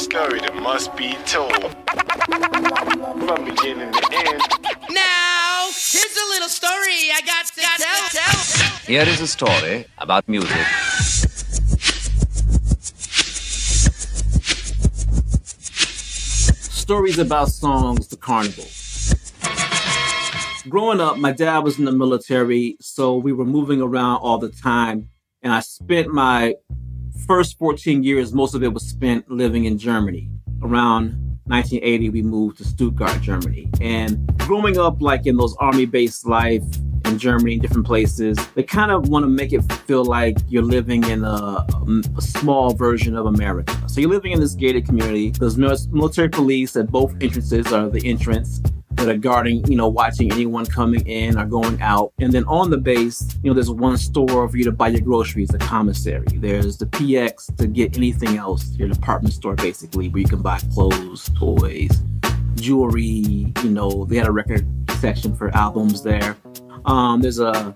story that must be told. From beginning to end. Now, here's a little story I got to tell. tell. Here is a story about music. Stories about songs, the carnival. Growing up, my dad was in the military, so we were moving around all the time. And I spent my first 14 years, most of it was spent living in Germany. Around 1980, we moved to Stuttgart, Germany. And growing up, like in those army based life in Germany, different places, they kind of want to make it feel like you're living in a, um, a small version of America. So you're living in this gated community. There's military police at both entrances are the entrance that are guarding, you know, watching anyone coming in or going out. And then on the base, you know, there's one store for you to buy your groceries, the commissary. There's the PX to get anything else, your department store basically, where you can buy clothes, toys, jewelry. You know, they had a record section for albums there. Um, there's a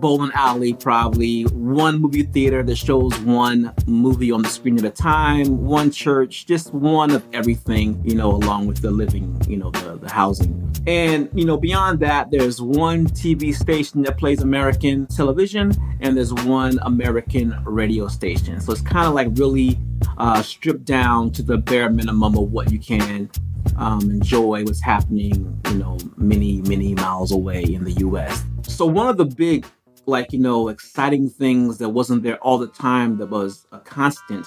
bowling alley, probably one movie theater that shows one movie on the screen at a time, one church, just one of everything, you know, along with the living, you know, the, the housing. And, you know, beyond that, there's one TV station that plays American television and there's one American radio station. So it's kind of like really uh, stripped down to the bare minimum of what you can um, enjoy what's happening, you know, many, many miles away in the US. So one of the big like, you know, exciting things that wasn't there all the time that was a constant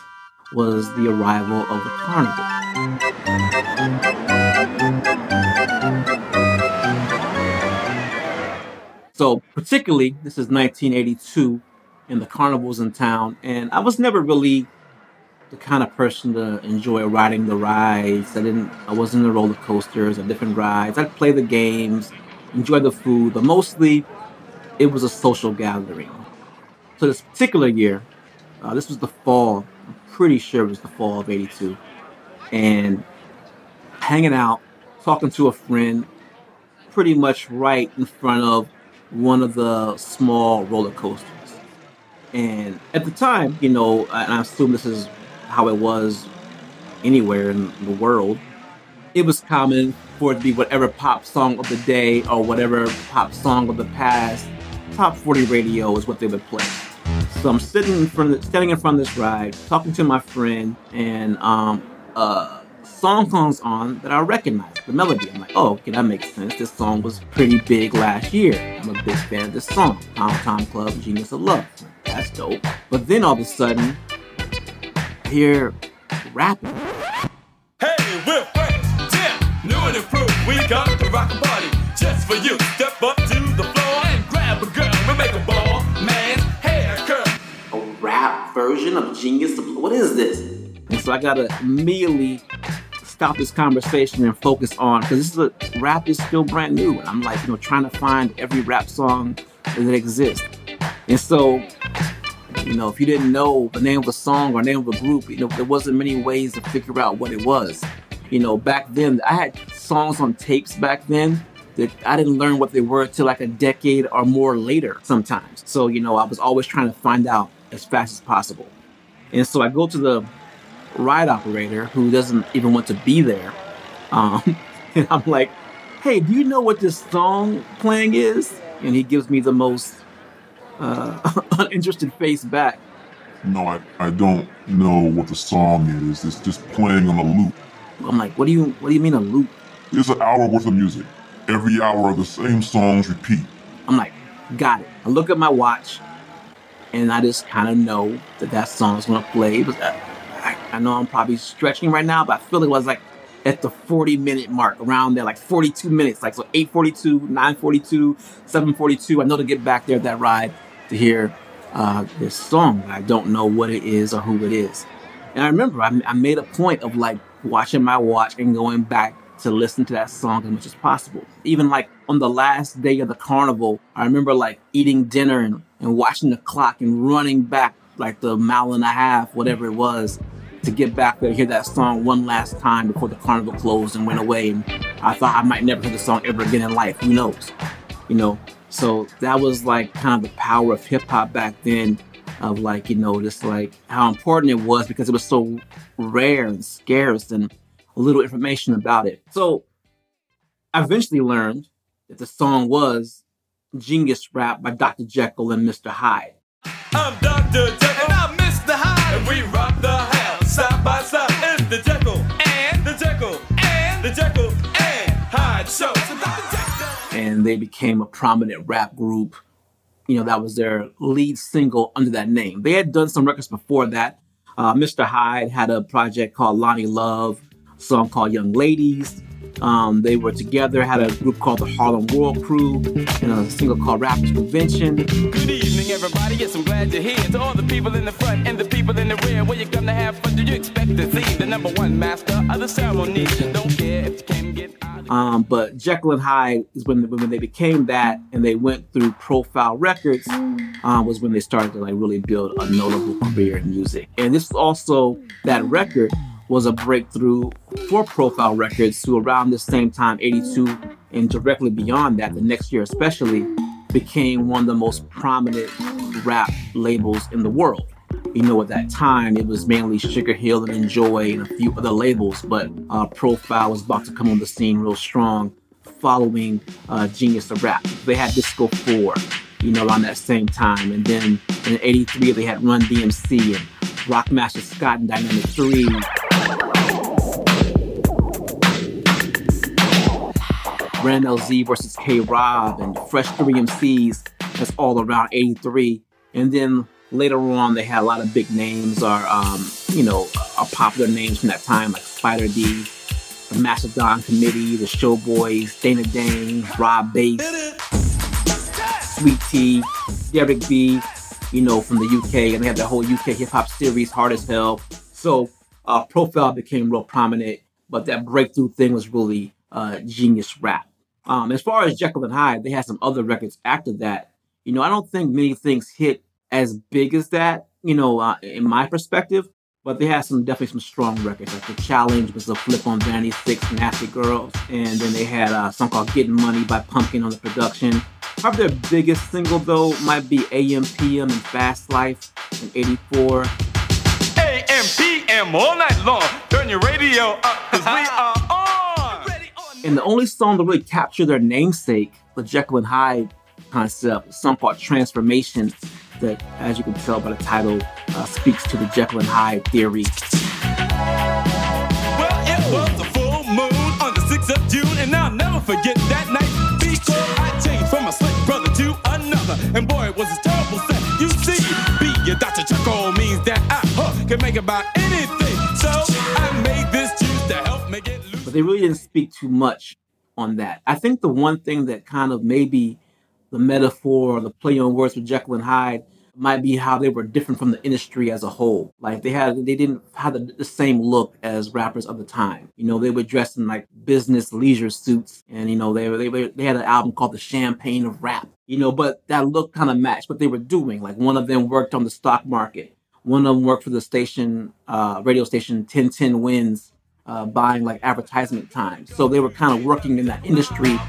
was the arrival of the carnival. So, particularly, this is 1982, and the carnival's in town, and I was never really the kind of person to enjoy riding the rides. I didn't. I wasn't the roller coasters or different rides. I'd play the games, enjoy the food, but mostly it was a social gathering. So this particular year, uh, this was the fall. I'm pretty sure it was the fall of '82, and hanging out, talking to a friend, pretty much right in front of one of the small roller coasters. And at the time, you know, and I assume this is how it was anywhere in the world, it was common for it to be whatever pop song of the day or whatever pop song of the past top 40 radio is what they would play. So I'm sitting in front of, standing in front of this ride, talking to my friend, and um, song comes on that I recognize, the melody. I'm like, oh, okay, that makes sense. This song was pretty big last year. I'm a big fan of this song, Tom Club, Genius of Love. That's dope. But then all of a sudden, I hear rapping. Hey, we're friends, yeah, new and improved. We got of Genius What is this? And so I gotta immediately stop this conversation and focus on because this is a rap is still brand new. And I'm like, you know, trying to find every rap song that exists. And so, you know, if you didn't know the name of a song or name of a group, you know, there wasn't many ways to figure out what it was. You know, back then I had songs on tapes back then that I didn't learn what they were till like a decade or more later sometimes. So, you know, I was always trying to find out as fast as possible. And so I go to the ride operator who doesn't even want to be there. Um, and I'm like, hey, do you know what this song playing is? And he gives me the most uh, uninterested face back. No, I, I don't know what the song is. It's just playing on a loop. I'm like, what do you what do you mean a loop? It's an hour worth of music. Every hour the same songs repeat. I'm like, got it. I look at my watch, and I just kind of know that that song's gonna play. But I, I, I know I'm probably stretching right now, but I feel it was like at the 40 minute mark around there, like 42 minutes, like so 842, 942, 742. I know to get back there that ride to hear uh, this song. I don't know what it is or who it is. And I remember I, I made a point of like watching my watch and going back to listen to that song as much as possible. Even like on the last day of the carnival, I remember like eating dinner and, and watching the clock and running back like the mile and a half, whatever it was, to get back there, hear that song one last time before the carnival closed and went away. And I thought I might never hear the song ever again in life. Who knows? You know? So that was like kind of the power of hip hop back then. of like you know just like how important it was because it was so rare and scarce and little information about it. So I eventually learned that the song was Genius Rap by Dr. Jekyll and Mr. Hyde. I'm Dr. Jekyll and I'm Mr. Hyde. And we rock the house side by side. It's the Jekyll and the Jekyll and the Jekyll and Hyde show. So Dr. Jekyll. And they became a prominent rap group. You know, that was their lead single under that name. They had done some records before that. Uh, Mr. Hyde had a project called Lonnie Love, a song called Young Ladies. Um, they were together, had a group called the Harlem World Crew, and a single called Rappers Convention. Good evening, everybody. Yes, I'm glad you're here. To all the people in the front and the people in the rear, where you come to have fun, do you expect to see the number one master of the ceremony? Don't care if you can get out. Um, but Jekyll and Hyde is when when they became that, and they went through Profile Records, um, was when they started to like really build a notable career in music. And this is also that record was a breakthrough for Profile Records, to around the same time, 82, and directly beyond that, the next year especially, became one of the most prominent rap labels in the world. You know, at that time, it was mainly Sugar Hill and Enjoy and a few other labels, but uh, Profile was about to come on the scene real strong following uh, Genius of Rap. They had Disco 4, you know, around that same time. And then in 83, they had Run DMC and Rockmaster Scott and Dynamic 3. Rammellzee versus K Rob and Fresh 3 MCs. That's all around 83. And then later on, they had a lot of big names or, um, you know, uh, popular names from that time, like Spider D, the Masterdon Committee, the Showboys, Dana Dane, Rob Base, Sweet Tee, Derek B, you know, from the UK. And they had the whole UK hip hop series, Hard as Hell. So uh, Profile became real prominent, but that breakthrough thing was really uh, genius rap. Um, as far as Jekyll and Hyde, they had some other records after that. You know, I don't think many things hit as big as that, you know, uh, in my perspective, but they had some definitely some strong records. Like The Challenge was a flip on Vanity Six, Nasty Girls, and then they had a song called Getting Money by Pumpkin on the production. Probably their biggest single, though, might be AM PM and Fast Life in 84. AM, PM all night long. Turn your radio up, cause we are. And the only song to really capture their namesake, the Jekyll and Hyde concept, some called Transformation, that, as you can tell by the title, uh, speaks to the Jekyll and Hyde theory. Well, it was full moon on the 6th of June, and I'll never forget that night because I changed from a slick brother to another. And boy, it was a terrible set. You see, be a Dr. Jekyll means that I huh, can make about anything. So They really didn't speak too much on that. I think the one thing that kind of maybe the metaphor or the play on words with Jekyll and Hyde might be how they were different from the industry as a whole. Like they had, they didn't have the, the same look as rappers of the time. You know, they were dressed in like business leisure suits, and you know they were, they were, they had an album called The Champagne of Rap. You know, but that look kind of matched what they were doing. Like one of them worked on the stock market, one of them worked for the station, uh, radio station 1010 Wins, uh, buying like advertisement time. So they were kind of working in that industry,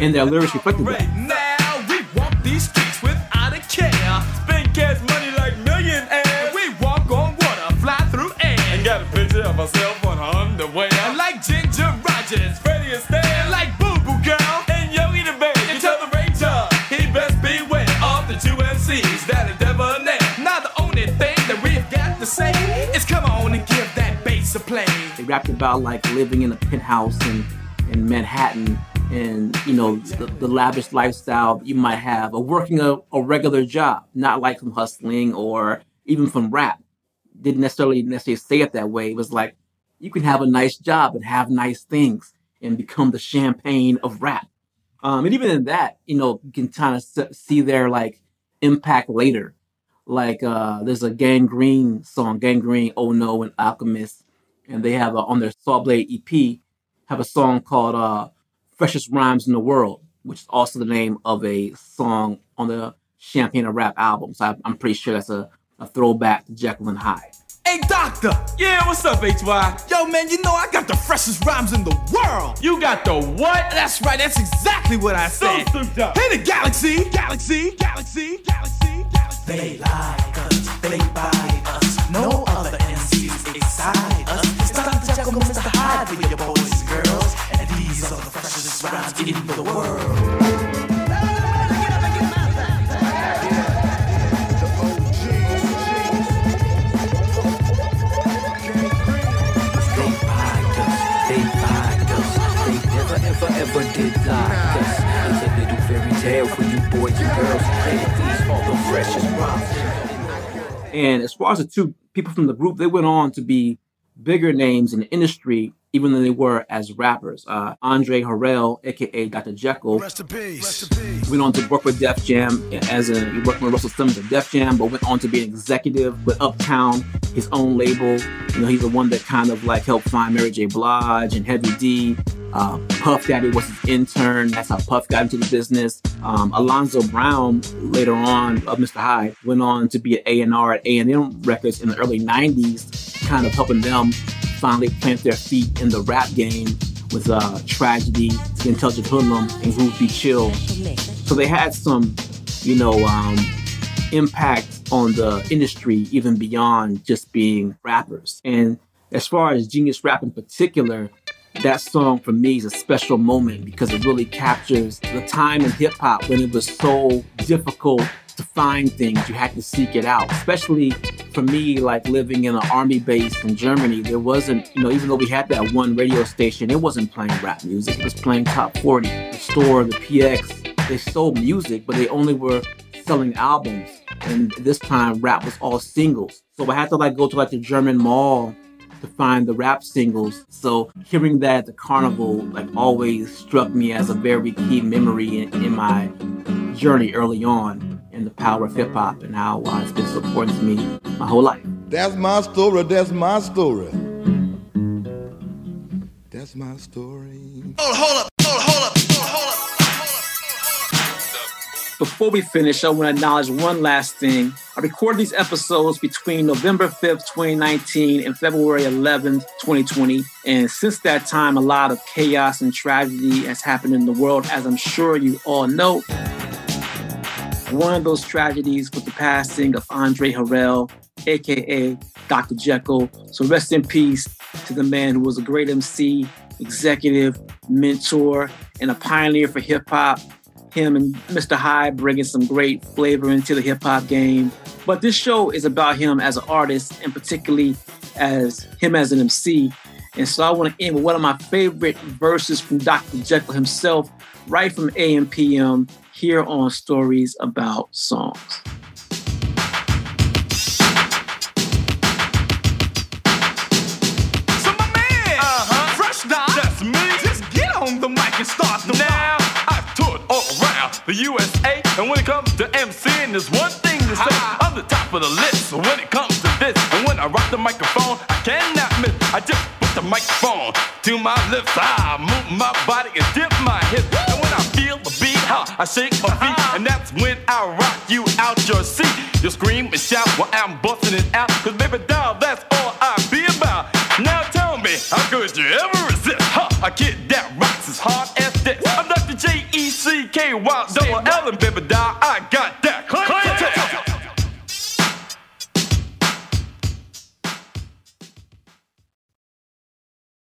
and their lyrics reflected that. Rapped about like living in a penthouse in, in Manhattan and, you know, the, the lavish lifestyle you might have, or working a, a regular job, not like from hustling or even from rap. Didn't necessarily necessarily say it that way. It was like you can have a nice job and have nice things and become the champagne of rap. Um, and even in that, you know, you can kind of see their like impact later. Like uh, there's a Gangrene song, Gangrene, Oh No, and Alchemist, and they have a, on their Saw Blade EP have a song called uh, "Freshest Rhymes in the World," which is also the name of a song on the Champagne of Rap album. So I, I'm pretty sure that's a, a throwback to Jekyll and Hyde. Hey, doctor! Yeah, what's up, HY? Yo, man, you know I got the freshest rhymes in the world! You got the what? That's right, that's exactly what I said. Hey, the galaxy, galaxy, galaxy, galaxy, galaxy. They like ever ever did like us. It's a little fairy tale for you boys and girls. These the freshest. And as far as the two people from the group, they went on to be bigger names in the industry, even than they were as rappers. Uh, Andre Harrell, aka Dr. Jekyll, Rest in peace. Rest in peace. went on to work with Def Jam as a he worked with Russell Simmons at Def Jam, but went on to be an executive with Uptown, his own label. You know, he's the one that kind of like helped find Mary J. Blige and Heavy D. Uh, Puff Daddy was his intern. That's how Puff got into the business. Um, Alonzo Brown, later on, of Mr. Hyde, went on to be an A&R at A&M Records in the early 90s, kind of helping them finally plant their feet in the rap game with uh, Tragedy, The Intelligent Hoodlum, and Be Chill. So they had some, you know, um, impact on the industry even beyond just being rappers. And as far as Genius Rap in particular, that song for me is a special moment because it really captures the time in hip hop when it was so difficult to find things. You had to seek it out, especially for me, like living in an army base in Germany. There wasn't, you know, even though we had that one radio station, it wasn't playing rap music. It was playing top 40. The store, the PX, they sold music, but they only were selling albums. And this time, rap was all singles. So I had to like go to like the German mall to find the rap singles. So hearing that at the carnival like always struck me as a very key memory in, in my journey early on in the power of hip hop and how uh, it's been supporting me my whole life. That's my story. That's my story. That's my story. Hold, up, hold up, hold, up, hold up, hold, hold up. Before we finish, I want to acknowledge one last thing. I recorded these episodes between November 5th, 2019 and February 11th, 2020. And since that time, a lot of chaos and tragedy has happened in the world, as I'm sure you all know. One of those tragedies was the passing of Andre Harrell, aka Dr. Jekyll. So rest in peace to the man who was a great MC, executive, mentor, and a pioneer for hip hop. Him and Mr. Hyde bringing some great flavor into the hip hop game. But this show is about him as an artist and particularly as him as an MC. And so I want to end with one of my favorite verses from Dr. Jekyll himself, right from AMPM, here on Stories About Songs. So my man, uh-huh. fresh dog, that's me. Just get on the mic and start the now. I've toured all around the USA, and when it comes to MCing, there's one thing to say. I'm the top of the list. So when it comes to this, and when I rock the microphone, I cannot miss. I just put the microphone to my lips. I move my body I shake my feet, uh-huh. and that's when I rock you out your seat. You scream and shout while I'm busting it out, cause baby doll, that's all I be about. Now tell me, how could you ever resist? Huh, a kid that rocks as hard as this. I'm Dr. J E C K Y double L and baby doll, I got that. Clank, clank.